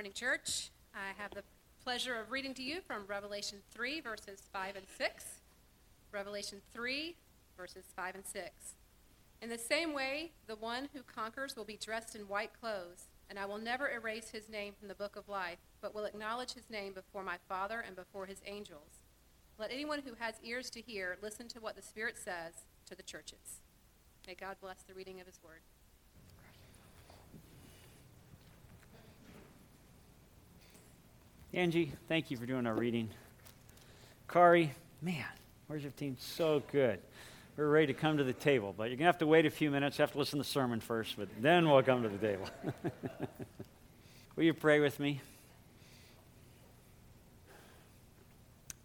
morning, church. I have the pleasure of reading to you from Revelation 3, verses 5 and 6. Revelation 3, verses 5 and 6. In the same way, the one who conquers will be dressed in white clothes, and I will never erase his name from the book of life, but will acknowledge his name before my Father and before his angels. Let anyone who has ears to hear listen to what the Spirit says to the churches. May God bless the reading of his word. Angie, thank you for doing our reading. Kari, man, your team? So good. We're ready to come to the table, but you're going to have to wait a few minutes. You have to listen to the sermon first, but then we'll come to the table. Will you pray with me?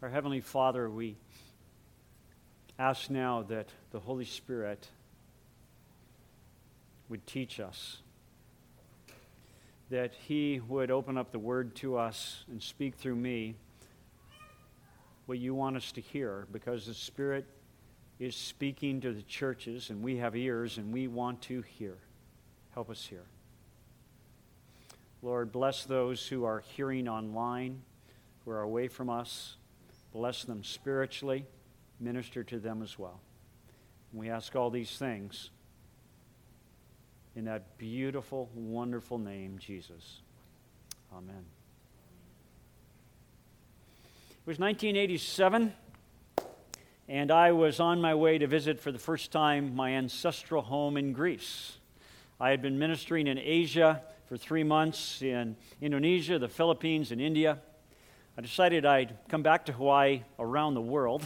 Our Heavenly Father, we ask now that the Holy Spirit would teach us that He would open up the Word to us and speak through me what you want us to hear, because the Spirit is speaking to the churches, and we have ears and we want to hear. Help us hear. Lord, bless those who are hearing online, who are away from us. Bless them spiritually. Minister to them as well. And we ask all these things in that beautiful, wonderful name, Jesus. Amen. It was 1987, and I was on my way to visit for the first time my ancestral home in Greece. I had been ministering in Asia for three months in Indonesia, the Philippines, and India. I decided I'd come back to Hawaii around the world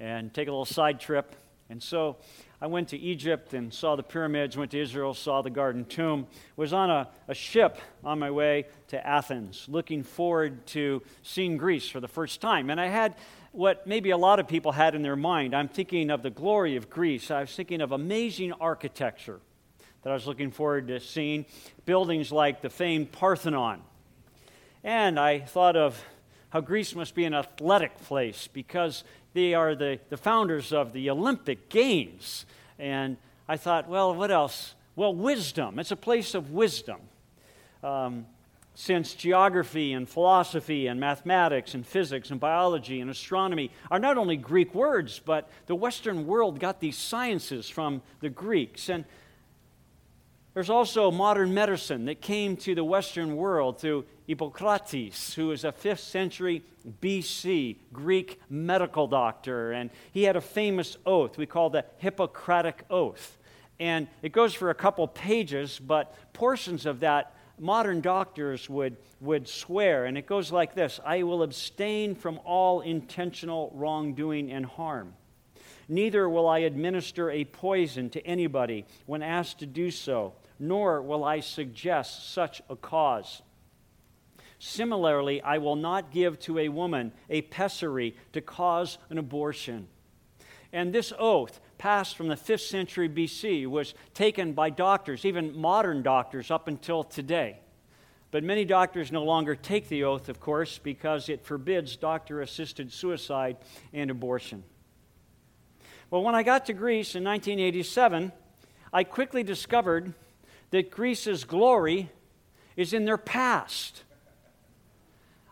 and take a little side trip. And so I went to Egypt and saw the pyramids, went to Israel, saw the Garden Tomb, was on a, a ship on my way to Athens, looking forward to seeing Greece for the first time. And I had what maybe a lot of people had in their mind. I'm thinking of the glory of Greece. I was thinking of amazing architecture that I was looking forward to seeing, buildings like the famed Parthenon. And I thought of how Greece must be an athletic place because they are the, the founders of the Olympic Games. And I thought, well, what else? Well, wisdom. It's a place of wisdom. Um, since geography and philosophy and mathematics and physics and biology and astronomy are not only Greek words, but the Western world got these sciences from the Greeks. And there's also modern medicine that came to the Western world through Hippocrates, who was a 5th century BC Greek medical doctor, and he had a famous oath we call the Hippocratic Oath. And it goes for a couple pages, but portions of that modern doctors would, would swear, and it goes like this I will abstain from all intentional wrongdoing and harm. Neither will I administer a poison to anybody when asked to do so nor will I suggest such a cause. Similarly, I will not give to a woman a pessary to cause an abortion. And this oath, passed from the 5th century BC, was taken by doctors, even modern doctors, up until today. But many doctors no longer take the oath, of course, because it forbids doctor assisted suicide and abortion. Well, when I got to Greece in 1987, I quickly discovered that Greece's glory is in their past.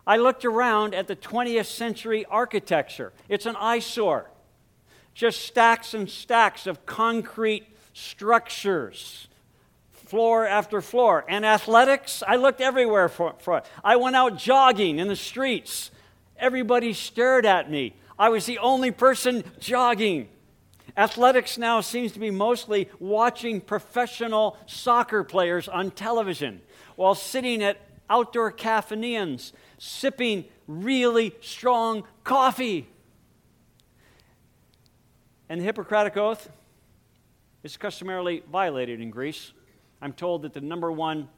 I looked around at the 20th century architecture. It's an eyesore. Just stacks and stacks of concrete structures, floor after floor. And athletics, I looked everywhere for, for it. I went out jogging in the streets. Everybody stared at me. I was the only person jogging. Athletics now seems to be mostly watching professional soccer players on television while sitting at outdoor cafeterias sipping really strong coffee. And the Hippocratic Oath is customarily violated in Greece. I'm told that the number one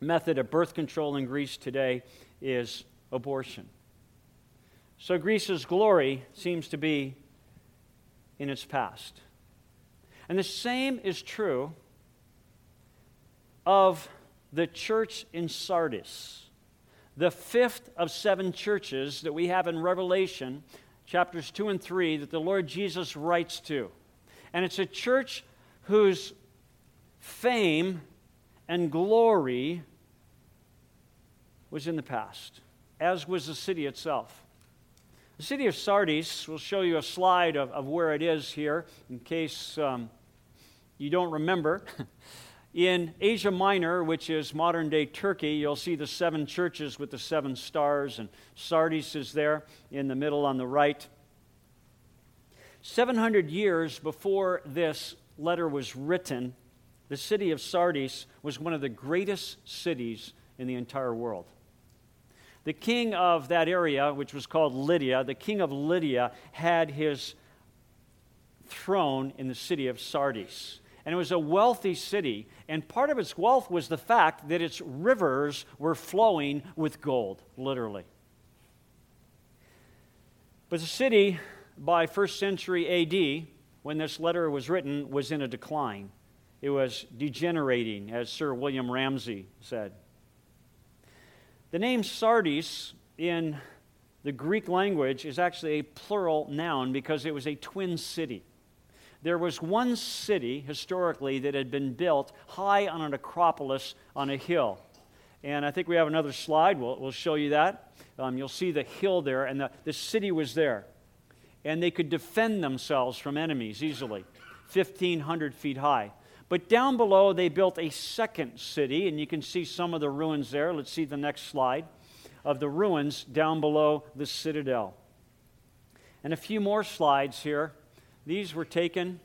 method of birth control in Greece today is abortion. So Greece's glory seems to be in its past. And the same is true of the church in Sardis, the fifth of seven churches that we have in Revelation, chapters 2 and 3, that the Lord Jesus writes to. And it's a church whose fame and glory was in the past, as was the city itself. The city of Sardis, we'll show you a slide of, of where it is here in case um, you don't remember. in Asia Minor, which is modern day Turkey, you'll see the seven churches with the seven stars, and Sardis is there in the middle on the right. 700 years before this letter was written, the city of Sardis was one of the greatest cities in the entire world. The king of that area, which was called Lydia, the king of Lydia had his throne in the city of Sardis. And it was a wealthy city, and part of its wealth was the fact that its rivers were flowing with gold, literally. But the city, by first century AD, when this letter was written, was in a decline. It was degenerating, as Sir William Ramsay said. The name Sardis in the Greek language is actually a plural noun because it was a twin city. There was one city historically that had been built high on an acropolis on a hill. And I think we have another slide. We'll, we'll show you that. Um, you'll see the hill there, and the, the city was there. And they could defend themselves from enemies easily, 1,500 feet high. But down below, they built a second city, and you can see some of the ruins there. Let's see the next slide of the ruins down below the citadel. And a few more slides here. These were taken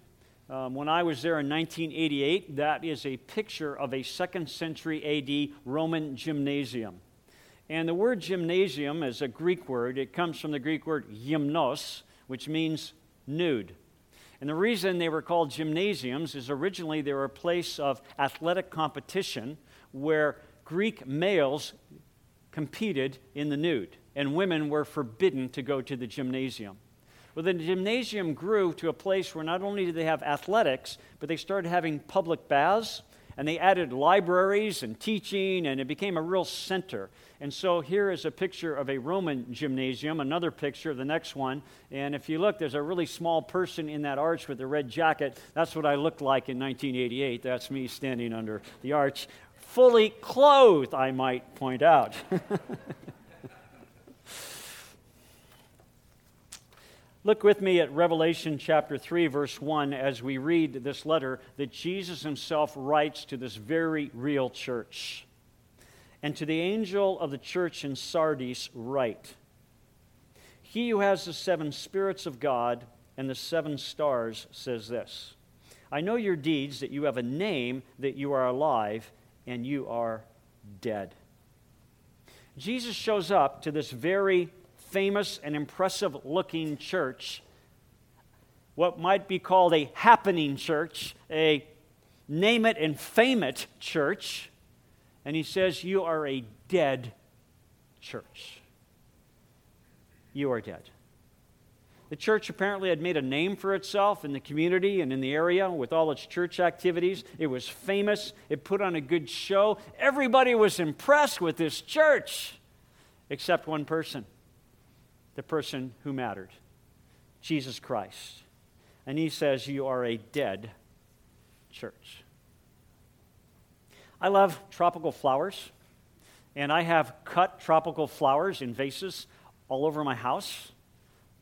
um, when I was there in 1988. That is a picture of a second century AD Roman gymnasium. And the word gymnasium is a Greek word. It comes from the Greek word gymnos, which means nude. And the reason they were called gymnasiums is originally they were a place of athletic competition where Greek males competed in the nude, and women were forbidden to go to the gymnasium. Well, the gymnasium grew to a place where not only did they have athletics, but they started having public baths and they added libraries and teaching, and it became a real center. And so here is a picture of a Roman gymnasium, another picture the next one. And if you look, there's a really small person in that arch with the red jacket. That's what I looked like in 1988. That's me standing under the arch, fully clothed, I might point out. Look with me at Revelation chapter 3, verse 1, as we read this letter that Jesus himself writes to this very real church. And to the angel of the church in Sardis, write He who has the seven spirits of God and the seven stars says this I know your deeds, that you have a name, that you are alive, and you are dead. Jesus shows up to this very famous and impressive looking church, what might be called a happening church, a name it and fame it church. And he says, You are a dead church. You are dead. The church apparently had made a name for itself in the community and in the area with all its church activities. It was famous, it put on a good show. Everybody was impressed with this church, except one person the person who mattered Jesus Christ. And he says, You are a dead church. I love tropical flowers, and I have cut tropical flowers in vases all over my house,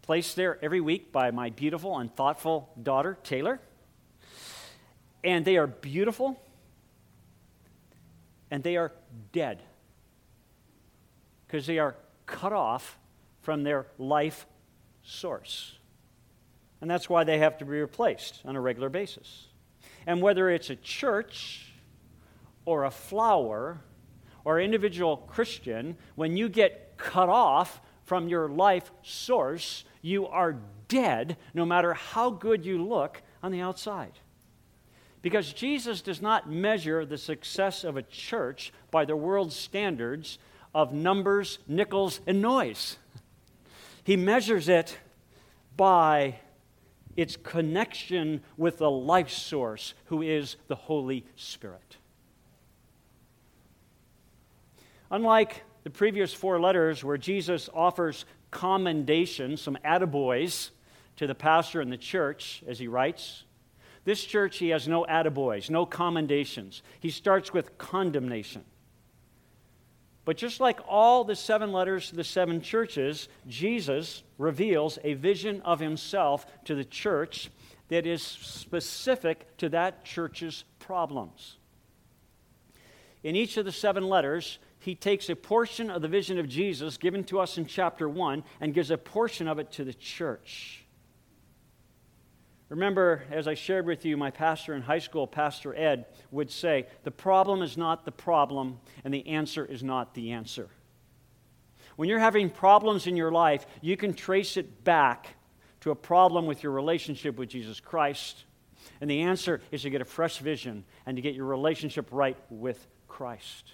placed there every week by my beautiful and thoughtful daughter, Taylor. And they are beautiful, and they are dead because they are cut off from their life source. And that's why they have to be replaced on a regular basis. And whether it's a church or a flower or individual Christian, when you get cut off from your life source, you are dead no matter how good you look on the outside. Because Jesus does not measure the success of a church by the world's standards of numbers, nickels, and noise. He measures it by its connection with the life source, who is the Holy Spirit. Unlike the previous four letters, where Jesus offers commendation, some attaboys, to the pastor and the church, as he writes, this church, he has no attaboys, no commendations. He starts with condemnation. But just like all the seven letters to the seven churches, Jesus reveals a vision of himself to the church that is specific to that church's problems. In each of the seven letters, he takes a portion of the vision of Jesus given to us in chapter 1 and gives a portion of it to the church. Remember, as I shared with you, my pastor in high school, Pastor Ed, would say, The problem is not the problem, and the answer is not the answer. When you're having problems in your life, you can trace it back to a problem with your relationship with Jesus Christ. And the answer is to get a fresh vision and to get your relationship right with Christ.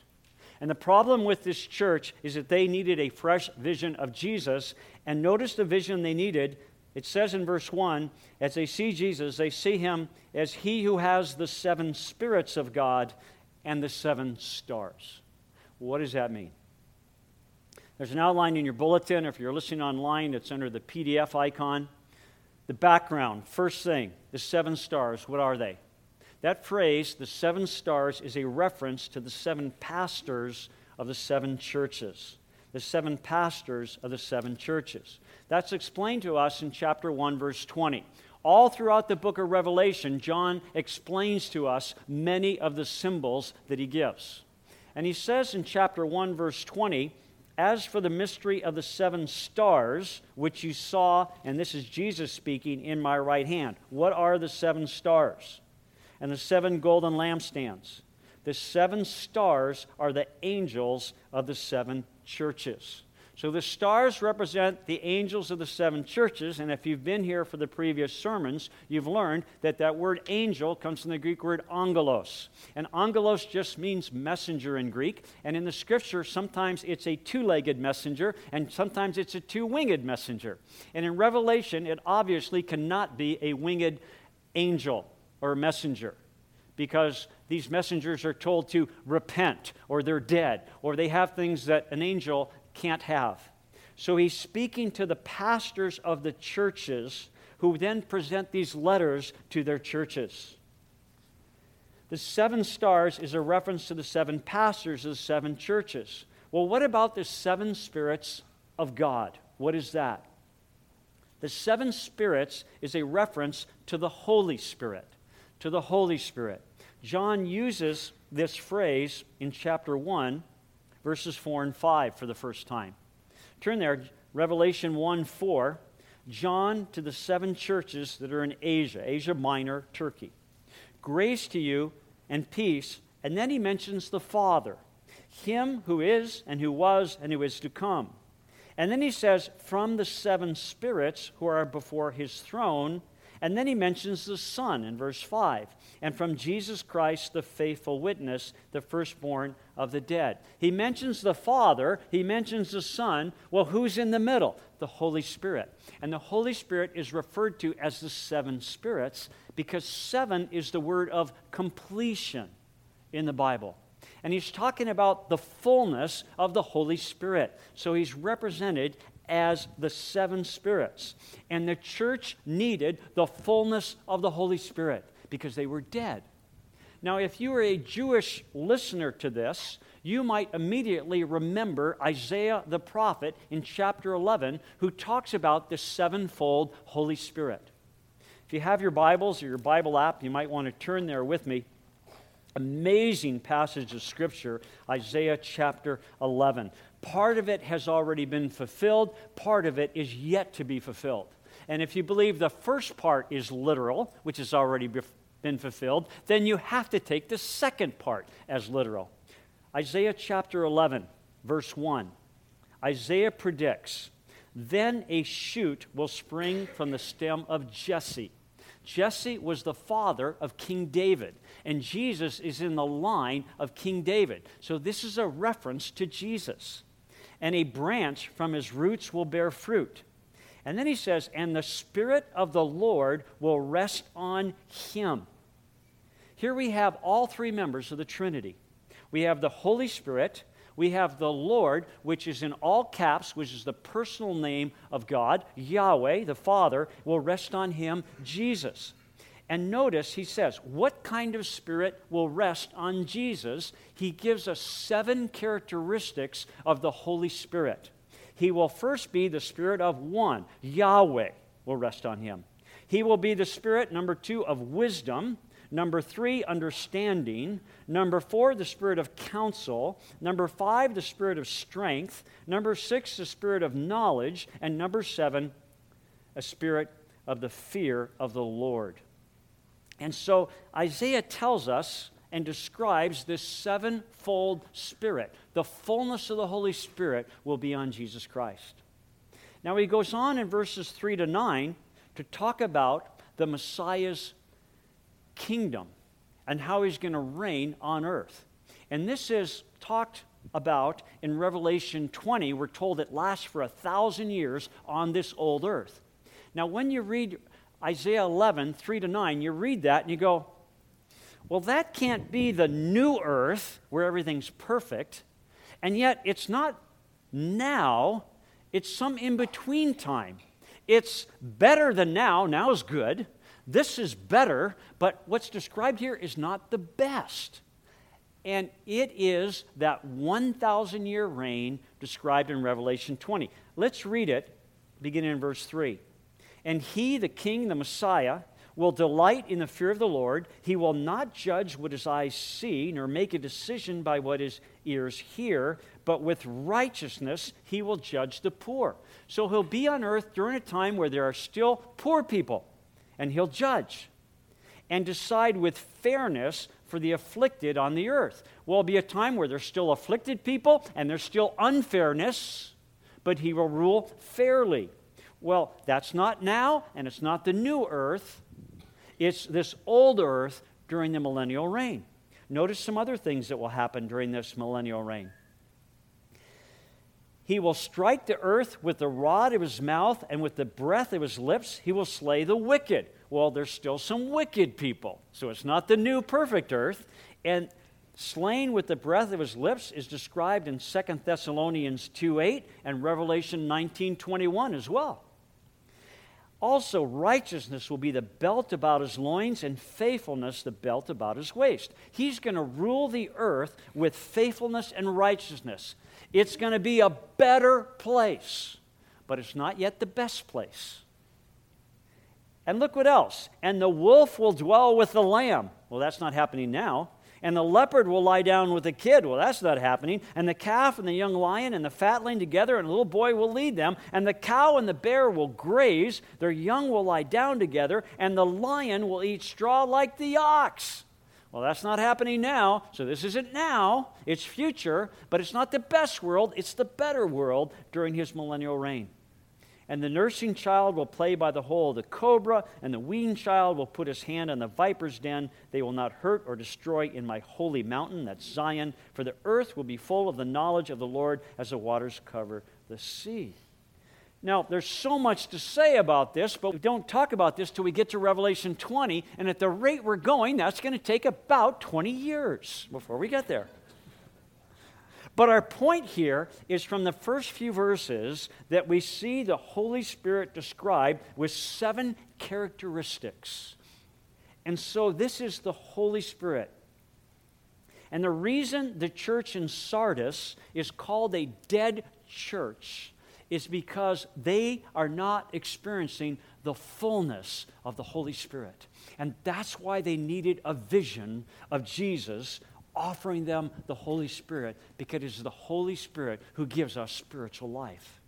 And the problem with this church is that they needed a fresh vision of Jesus. And notice the vision they needed it says in verse 1 as they see Jesus, they see him as he who has the seven spirits of God and the seven stars. What does that mean? There's an outline in your bulletin. Or if you're listening online, it's under the PDF icon. The background, first thing, the seven stars, what are they? That phrase, the seven stars, is a reference to the seven pastors of the seven churches. The seven pastors of the seven churches. That's explained to us in chapter 1, verse 20. All throughout the book of Revelation, John explains to us many of the symbols that he gives. And he says in chapter 1, verse 20, As for the mystery of the seven stars, which you saw, and this is Jesus speaking, in my right hand. What are the seven stars? And the seven golden lampstands. The seven stars are the angels of the seven churches. So the stars represent the angels of the seven churches, and if you've been here for the previous sermons, you've learned that that word angel comes from the Greek word angelos. And angelos just means messenger in Greek, and in the scripture, sometimes it's a two legged messenger, and sometimes it's a two winged messenger. And in Revelation, it obviously cannot be a winged angel or messenger because these messengers are told to repent or they're dead or they have things that an angel can't have. So he's speaking to the pastors of the churches who then present these letters to their churches. The seven stars is a reference to the seven pastors of the seven churches. Well, what about the seven spirits of God? What is that? The seven spirits is a reference to the Holy Spirit. To the Holy Spirit. John uses this phrase in chapter 1 verses 4 and 5 for the first time. Turn there, Revelation 1 4. John to the seven churches that are in Asia, Asia Minor, Turkey. Grace to you and peace. And then he mentions the Father, him who is and who was and who is to come. And then he says, from the seven spirits who are before his throne. And then he mentions the Son in verse 5 and from Jesus Christ, the faithful witness, the firstborn of the dead. He mentions the Father, he mentions the Son. Well, who's in the middle? The Holy Spirit. And the Holy Spirit is referred to as the seven spirits because seven is the word of completion in the Bible. And he's talking about the fullness of the Holy Spirit. So he's represented as the seven spirits. And the church needed the fullness of the Holy Spirit because they were dead. Now, if you are a Jewish listener to this, you might immediately remember Isaiah the prophet in chapter 11, who talks about the sevenfold Holy Spirit. If you have your Bibles or your Bible app, you might want to turn there with me. Amazing passage of Scripture, Isaiah chapter 11. Part of it has already been fulfilled, part of it is yet to be fulfilled. And if you believe the first part is literal, which has already been fulfilled, then you have to take the second part as literal. Isaiah chapter 11, verse 1. Isaiah predicts, Then a shoot will spring from the stem of Jesse. Jesse was the father of King David, and Jesus is in the line of King David. So this is a reference to Jesus. And a branch from his roots will bear fruit. And then he says, And the Spirit of the Lord will rest on him. Here we have all three members of the Trinity. We have the Holy Spirit, we have the Lord, which is in all caps, which is the personal name of God. Yahweh, the Father, will rest on him, Jesus. And notice he says, what kind of spirit will rest on Jesus? He gives us seven characteristics of the Holy Spirit. He will first be the spirit of one, Yahweh will rest on him. He will be the spirit, number two, of wisdom. Number three, understanding. Number four, the spirit of counsel. Number five, the spirit of strength. Number six, the spirit of knowledge. And number seven, a spirit of the fear of the Lord. And so Isaiah tells us and describes this sevenfold spirit. The fullness of the Holy Spirit will be on Jesus Christ. Now he goes on in verses 3 to 9 to talk about the Messiah's kingdom and how he's going to reign on earth. And this is talked about in Revelation 20. We're told it lasts for a thousand years on this old earth. Now, when you read Isaiah 11, 3 to 9, you read that and you go, well, that can't be the new earth where everything's perfect. And yet, it's not now, it's some in between time. It's better than now. Now is good. This is better, but what's described here is not the best. And it is that 1,000 year reign described in Revelation 20. Let's read it beginning in verse 3. And he, the king, the Messiah, will delight in the fear of the Lord. He will not judge what his eyes see, nor make a decision by what his ears hear, but with righteousness he will judge the poor. So he'll be on earth during a time where there are still poor people and he'll judge and decide with fairness for the afflicted on the earth. Will be a time where there's still afflicted people and there's still unfairness, but he will rule fairly. Well, that's not now, and it's not the new earth. It's this old earth during the millennial reign. Notice some other things that will happen during this millennial reign. He will strike the earth with the rod of his mouth, and with the breath of his lips, he will slay the wicked. Well, there's still some wicked people. So it's not the new perfect earth. And slain with the breath of his lips is described in 2 Thessalonians 2 8 and Revelation 19 21 as well. Also, righteousness will be the belt about his loins, and faithfulness the belt about his waist. He's going to rule the earth with faithfulness and righteousness. It's going to be a better place, but it's not yet the best place. And look what else. And the wolf will dwell with the lamb. Well, that's not happening now. And the leopard will lie down with the kid. Well, that's not happening. And the calf and the young lion and the fatling together, and a little boy will lead them. And the cow and the bear will graze. Their young will lie down together. And the lion will eat straw like the ox. Well, that's not happening now, so this isn't now, it's future, but it's not the best world, it's the better world during his millennial reign. And the nursing child will play by the hole of the cobra, and the weaned child will put his hand on the viper's den. They will not hurt or destroy in my holy mountain, that's Zion, for the earth will be full of the knowledge of the Lord as the waters cover the sea. Now, there's so much to say about this, but we don't talk about this till we get to Revelation 20. And at the rate we're going, that's going to take about 20 years before we get there. But our point here is from the first few verses that we see the Holy Spirit described with seven characteristics. And so this is the Holy Spirit. And the reason the church in Sardis is called a dead church is because they are not experiencing the fullness of the Holy Spirit. And that's why they needed a vision of Jesus offering them the Holy Spirit, because it's the Holy Spirit who gives us spiritual life.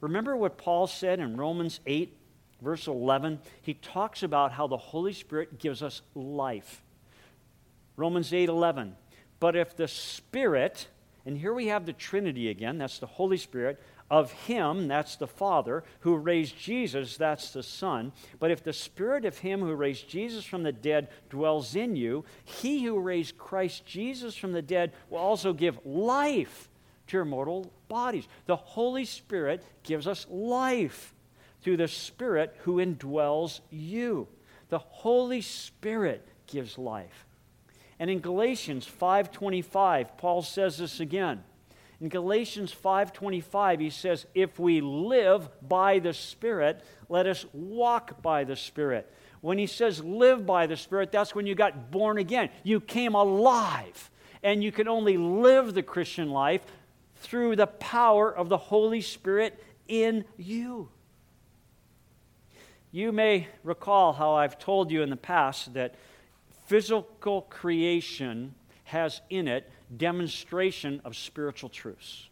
Remember what Paul said in Romans 8, verse 11? He talks about how the Holy Spirit gives us life. Romans 8, 11. But if the Spirit, and here we have the Trinity again, that's the Holy Spirit, of him, that's the Father, who raised Jesus, that's the Son. But if the Spirit of him who raised Jesus from the dead dwells in you, he who raised Christ Jesus from the dead will also give life to your mortal bodies. The Holy Spirit gives us life through the Spirit who indwells you. The Holy Spirit gives life. And in Galatians 5:25, Paul says this again. In Galatians 5:25 he says, "If we live by the Spirit, let us walk by the Spirit." when he says live by the Spirit, that's when you got born again. You came alive. And you can only live the Christian life through the power of the Holy Spirit in you. You may recall how I've told you in the past that physical creation has in it demonstration of spiritual truths.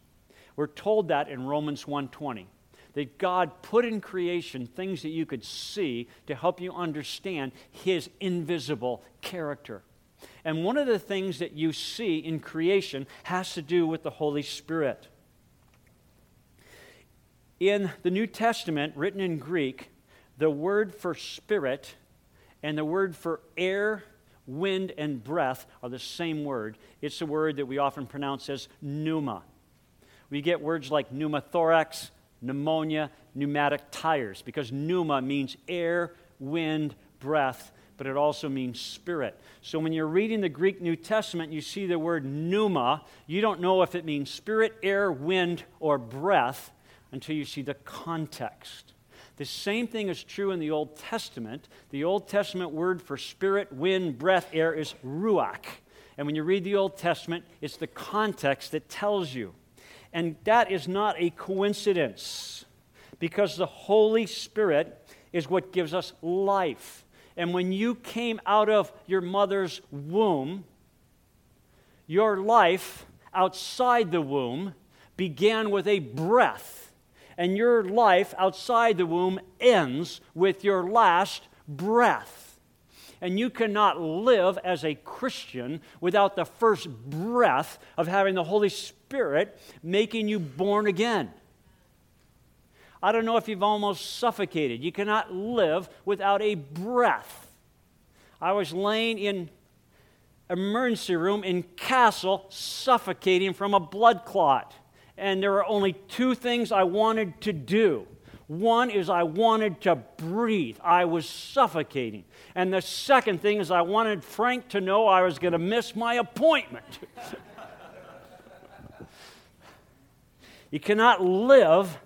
We're told that in Romans 1:20 that God put in creation things that you could see to help you understand his invisible character. And one of the things that you see in creation has to do with the Holy Spirit. In the New Testament, written in Greek, the word for spirit and the word for air, wind, and breath are the same word. It's a word that we often pronounce as pneuma. We get words like pneumothorax, pneumonia, pneumatic tires, because pneuma means air, wind, breath, but it also means spirit. So when you're reading the Greek New Testament, you see the word pneuma. You don't know if it means spirit, air, wind, or breath until you see the context. The same thing is true in the Old Testament. The Old Testament word for spirit, wind, breath, air is ruach. And when you read the Old Testament, it's the context that tells you. And that is not a coincidence because the Holy Spirit is what gives us life. And when you came out of your mother's womb, your life outside the womb began with a breath, and your life outside the womb ends with your last breath and you cannot live as a Christian without the first breath of having the Holy Spirit making you born again. I don't know if you've almost suffocated. You cannot live without a breath. I was laying in emergency room in Castle suffocating from a blood clot. And there were only two things I wanted to do one is I wanted to breathe, I was suffocating. And the second thing is I wanted Frank to know I was going to miss my appointment. you cannot live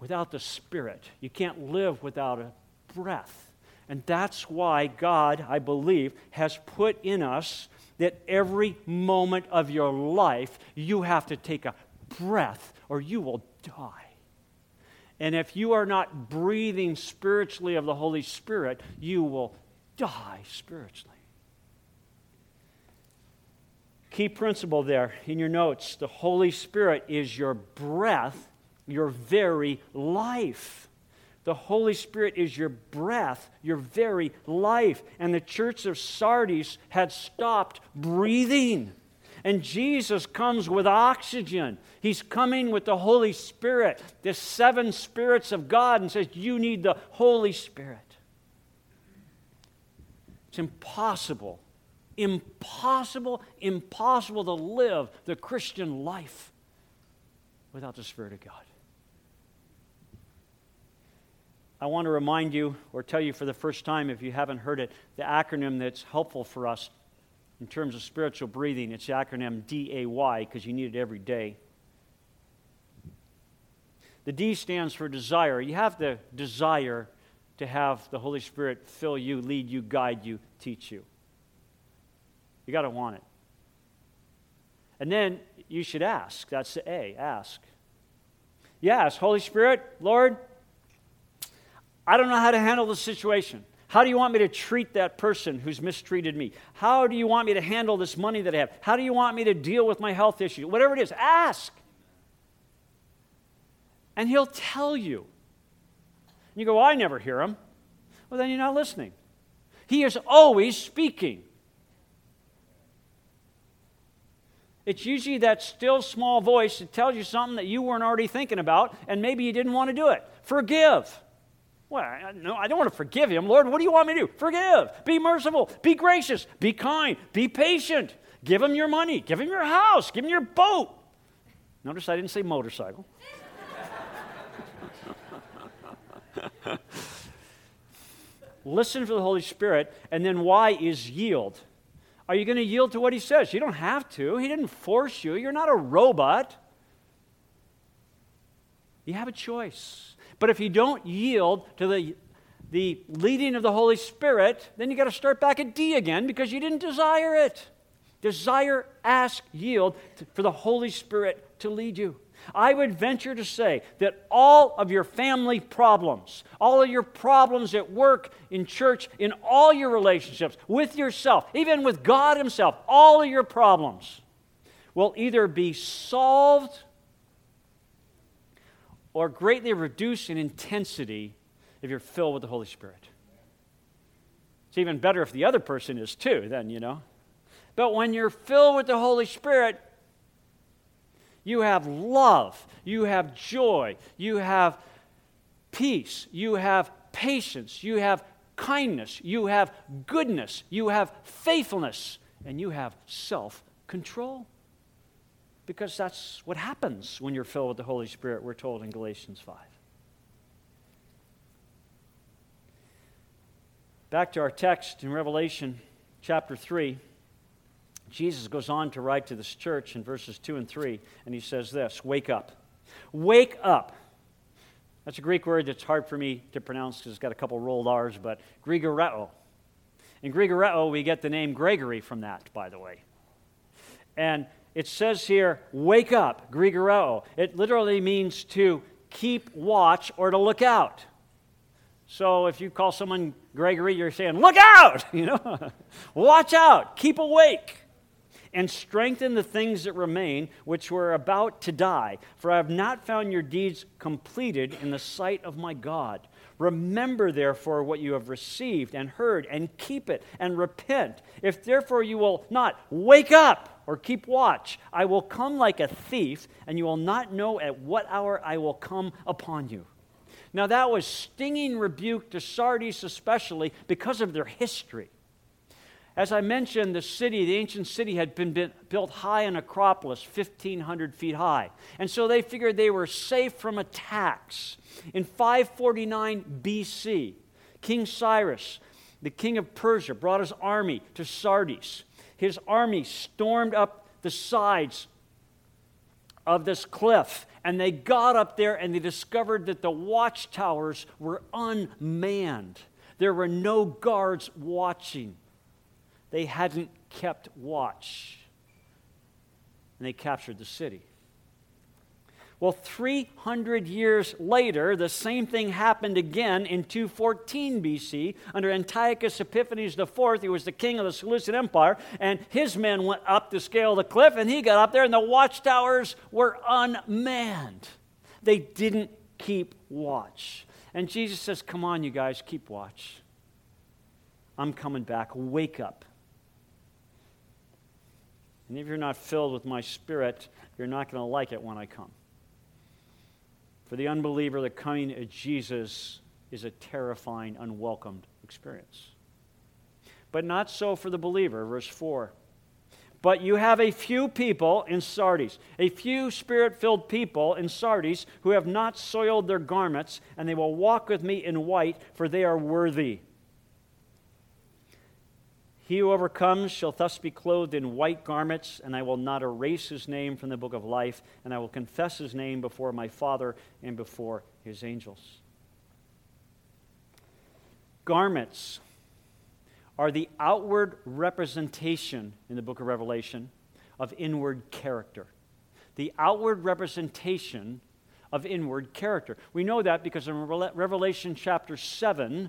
without the Spirit, you can't live without a breath. And that's why God, I believe, has put in us that every moment of your life you have to take a breath or you will die. And if you are not breathing spiritually of the Holy Spirit, you will die spiritually. Key principle there in your notes the Holy Spirit is your breath, your very life. The Holy Spirit is your breath, your very life. And the church of Sardis had stopped breathing. And Jesus comes with oxygen. He's coming with the Holy Spirit, the seven spirits of God, and says, You need the Holy Spirit. It's impossible, impossible, impossible to live the Christian life without the Spirit of God. I want to remind you or tell you for the first time, if you haven't heard it, the acronym that's helpful for us in terms of spiritual breathing, it's the acronym DAY because you need it every day. The D stands for desire. You have the desire to have the Holy Spirit fill you, lead you, guide you, teach you. You got to want it. And then you should ask. That's the A, ask. Yes, Holy Spirit, Lord, I don't know how to handle the situation. How do you want me to treat that person who's mistreated me? How do you want me to handle this money that I have? How do you want me to deal with my health issue? Whatever it is, ask. And he'll tell you. And you go, well, I never hear him. Well, then you're not listening. He is always speaking. It's usually that still small voice that tells you something that you weren't already thinking about, and maybe you didn't want to do it. Forgive. Well, I, no, I don't want to forgive him. Lord, what do you want me to do? Forgive. Be merciful. Be gracious. Be kind. Be patient. Give him your money. Give him your house. Give him your boat. Notice I didn't say motorcycle. Listen for the Holy Spirit, and then Y is yield? Are you going to yield to what he says? You don't have to. He didn't force you. You're not a robot. You have a choice. But if you don't yield to the the leading of the Holy Spirit, then you got to start back at D again because you didn't desire it. Desire, ask, yield for the Holy Spirit to lead you. I would venture to say that all of your family problems, all of your problems at work, in church, in all your relationships, with yourself, even with God Himself, all of your problems will either be solved or greatly reduced in intensity if you're filled with the Holy Spirit. It's even better if the other person is too, then, you know. But when you're filled with the Holy Spirit, you have love, you have joy, you have peace, you have patience, you have kindness, you have goodness, you have faithfulness, and you have self control. Because that's what happens when you're filled with the Holy Spirit, we're told in Galatians 5. Back to our text in Revelation chapter 3. Jesus goes on to write to this church in verses 2 and 3, and he says this Wake up. Wake up. That's a Greek word that's hard for me to pronounce because it's got a couple rolled R's, but Grigoreo. In Grigoreo, we get the name Gregory from that, by the way. And it says here, wake up, Grigoreo. It literally means to keep watch or to look out. So if you call someone Gregory, you're saying, look out, you know, watch out, keep awake and strengthen the things that remain, which were about to die. For I have not found your deeds completed in the sight of my God. Remember, therefore, what you have received and heard, and keep it, and repent. If therefore you will not wake up or keep watch, I will come like a thief, and you will not know at what hour I will come upon you. Now, that was stinging rebuke to Sardis, especially because of their history. As I mentioned, the city, the ancient city, had been built high in Acropolis, 1,500 feet high. And so they figured they were safe from attacks. In 549 BC, King Cyrus, the king of Persia, brought his army to Sardis. His army stormed up the sides of this cliff, and they got up there and they discovered that the watchtowers were unmanned. There were no guards watching they hadn't kept watch. And they captured the city. Well, 300 years later, the same thing happened again in 214 BC under Antiochus Epiphanes IV. He was the king of the Seleucid Empire, and his men went up to scale the cliff, and he got up there, and the watchtowers were unmanned. They didn't keep watch. And Jesus says, Come on, you guys, keep watch. I'm coming back. Wake up. And if you're not filled with my spirit, you're not going to like it when I come. For the unbeliever, the coming of Jesus is a terrifying, unwelcomed experience. But not so for the believer. Verse 4. But you have a few people in Sardis, a few spirit filled people in Sardis who have not soiled their garments, and they will walk with me in white, for they are worthy. He who overcomes shall thus be clothed in white garments, and I will not erase his name from the book of life, and I will confess his name before my Father and before his angels. Garments are the outward representation in the book of Revelation of inward character. The outward representation of inward character. We know that because in Revelation chapter 7,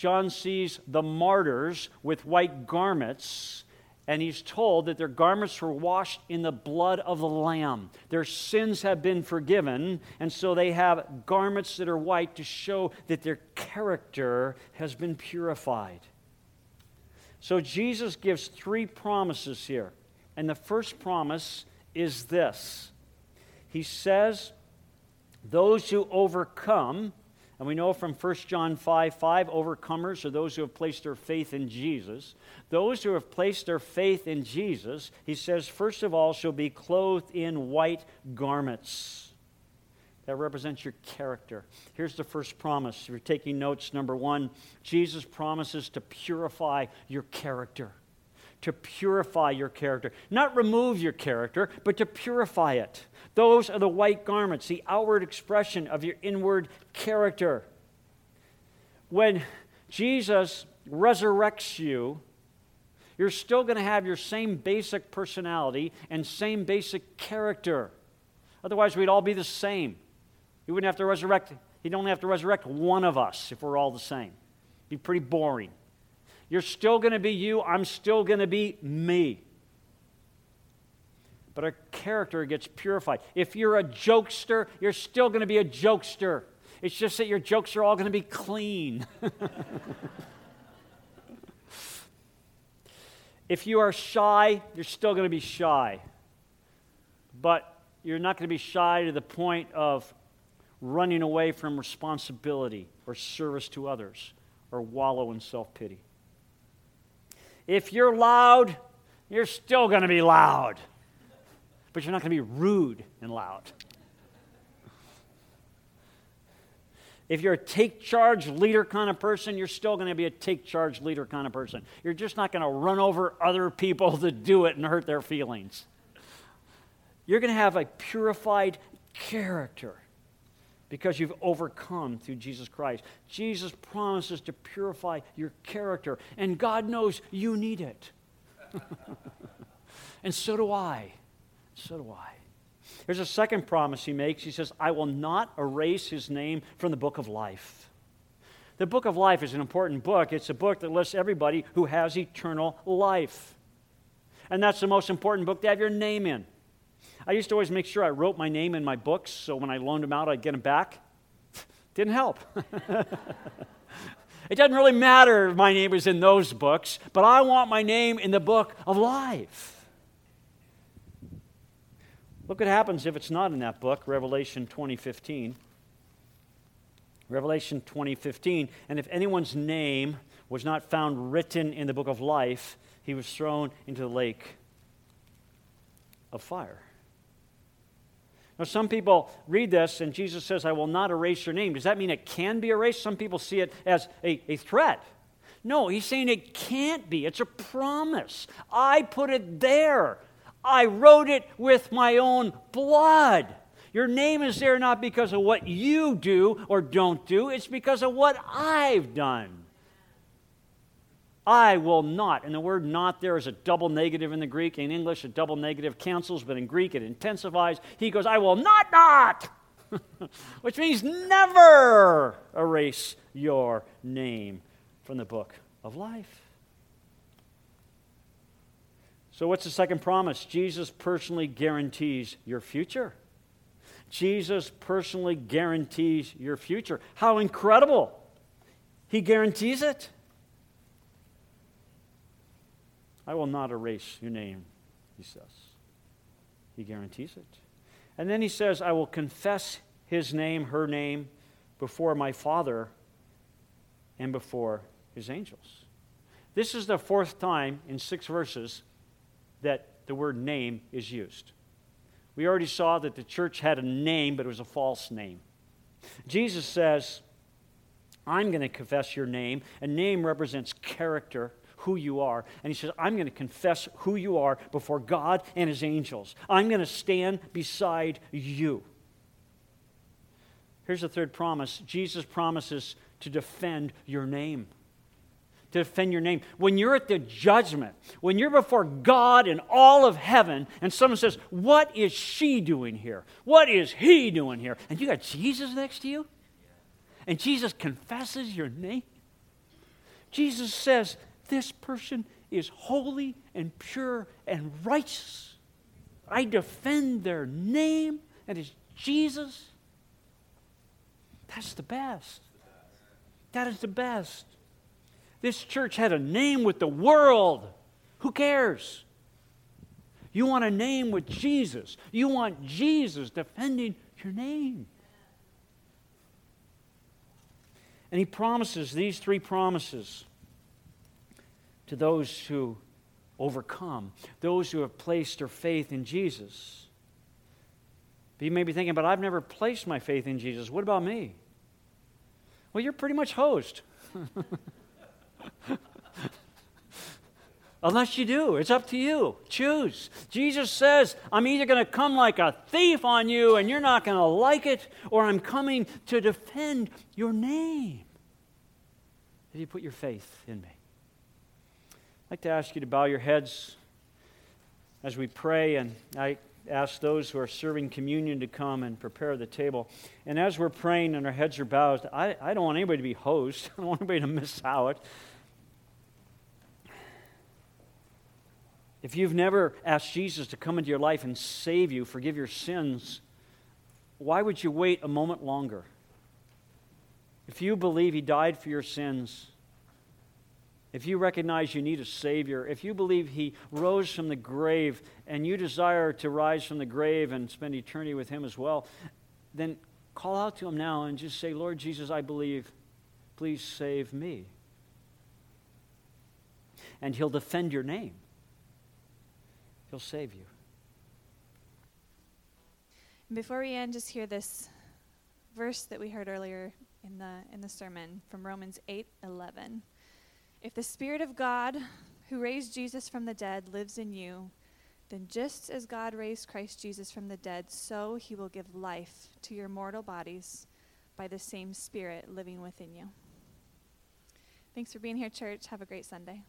John sees the martyrs with white garments, and he's told that their garments were washed in the blood of the Lamb. Their sins have been forgiven, and so they have garments that are white to show that their character has been purified. So Jesus gives three promises here. And the first promise is this He says, Those who overcome, and we know from 1 John 5 5, overcomers are those who have placed their faith in Jesus. Those who have placed their faith in Jesus, he says, first of all, shall be clothed in white garments. That represents your character. Here's the first promise. If you're taking notes, number one, Jesus promises to purify your character. To purify your character. Not remove your character, but to purify it. Those are the white garments, the outward expression of your inward character. when Jesus resurrects you, you're still going to have your same basic personality and same basic character. Otherwise, we'd all be the same. He wouldn't have to resurrect, he'd only have to resurrect one of us if we're all the same. It'd be pretty boring. You're still going to be you, I'm still going to be me. But our character gets purified. If you're a jokester, you're still going to be a jokester. It's just that your jokes are all going to be clean. if you are shy, you're still going to be shy. But you're not going to be shy to the point of running away from responsibility or service to others or wallow in self pity. If you're loud, you're still going to be loud, but you're not going to be rude and loud. If you're a take charge leader kind of person, you're still going to be a take charge leader kind of person. You're just not going to run over other people to do it and hurt their feelings. You're going to have a purified character because you've overcome through Jesus Christ. Jesus promises to purify your character, and God knows you need it. and so do I. So do I. There's a second promise he makes. He says, I will not erase his name from the book of life. The book of life is an important book. It's a book that lists everybody who has eternal life. And that's the most important book to have your name in. I used to always make sure I wrote my name in my books so when I loaned them out, I'd get them back. Didn't help. it doesn't really matter if my name is in those books, but I want my name in the book of life. Look what happens if it's not in that book, Revelation 2015. Revelation 2015. And if anyone's name was not found written in the book of life, he was thrown into the lake of fire. Now, some people read this and Jesus says, I will not erase your name. Does that mean it can be erased? Some people see it as a, a threat. No, he's saying it can't be. It's a promise. I put it there. I wrote it with my own blood. Your name is there not because of what you do or don't do, it's because of what I've done. I will not. And the word not there is a double negative in the Greek. In English, a double negative cancels, but in Greek it intensifies. He goes, I will not not, which means never erase your name from the book of life. So, what's the second promise? Jesus personally guarantees your future. Jesus personally guarantees your future. How incredible! He guarantees it. I will not erase your name, he says. He guarantees it. And then he says, I will confess his name, her name, before my Father and before his angels. This is the fourth time in six verses that the word name is used. We already saw that the church had a name, but it was a false name. Jesus says, I'm going to confess your name. A name represents character, who you are. And he says, I'm going to confess who you are before God and his angels. I'm going to stand beside you. Here's the third promise Jesus promises to defend your name to defend your name. When you're at the judgment, when you're before God and all of heaven, and someone says, What is she doing here? What is he doing here? And you got Jesus next to you? And Jesus confesses your name? Jesus says, This person is holy and pure and righteous. I defend their name, and it's Jesus. That's the best. That is the best. This church had a name with the world. Who cares? You want a name with Jesus. You want Jesus defending your name. And he promises these three promises to those who overcome, those who have placed their faith in Jesus. But you may be thinking, but I've never placed my faith in Jesus. What about me? Well, you're pretty much hosed. Unless you do, it's up to you. Choose. Jesus says, I'm either going to come like a thief on you and you're not going to like it, or I'm coming to defend your name. Have you put your faith in me? I'd like to ask you to bow your heads as we pray, and I ask those who are serving communion to come and prepare the table. And as we're praying and our heads are bowed, I, I don't want anybody to be host. I don't want anybody to miss out. If you've never asked Jesus to come into your life and save you, forgive your sins, why would you wait a moment longer? If you believe He died for your sins, if you recognize you need a Savior, if you believe He rose from the grave and you desire to rise from the grave and spend eternity with Him as well, then call out to Him now and just say, Lord Jesus, I believe. Please save me. And He'll defend your name, He'll save you. Before we end, just hear this verse that we heard earlier in the in the sermon from Romans 8:11. If the spirit of God who raised Jesus from the dead lives in you, then just as God raised Christ Jesus from the dead, so he will give life to your mortal bodies by the same spirit living within you. Thanks for being here church. Have a great Sunday.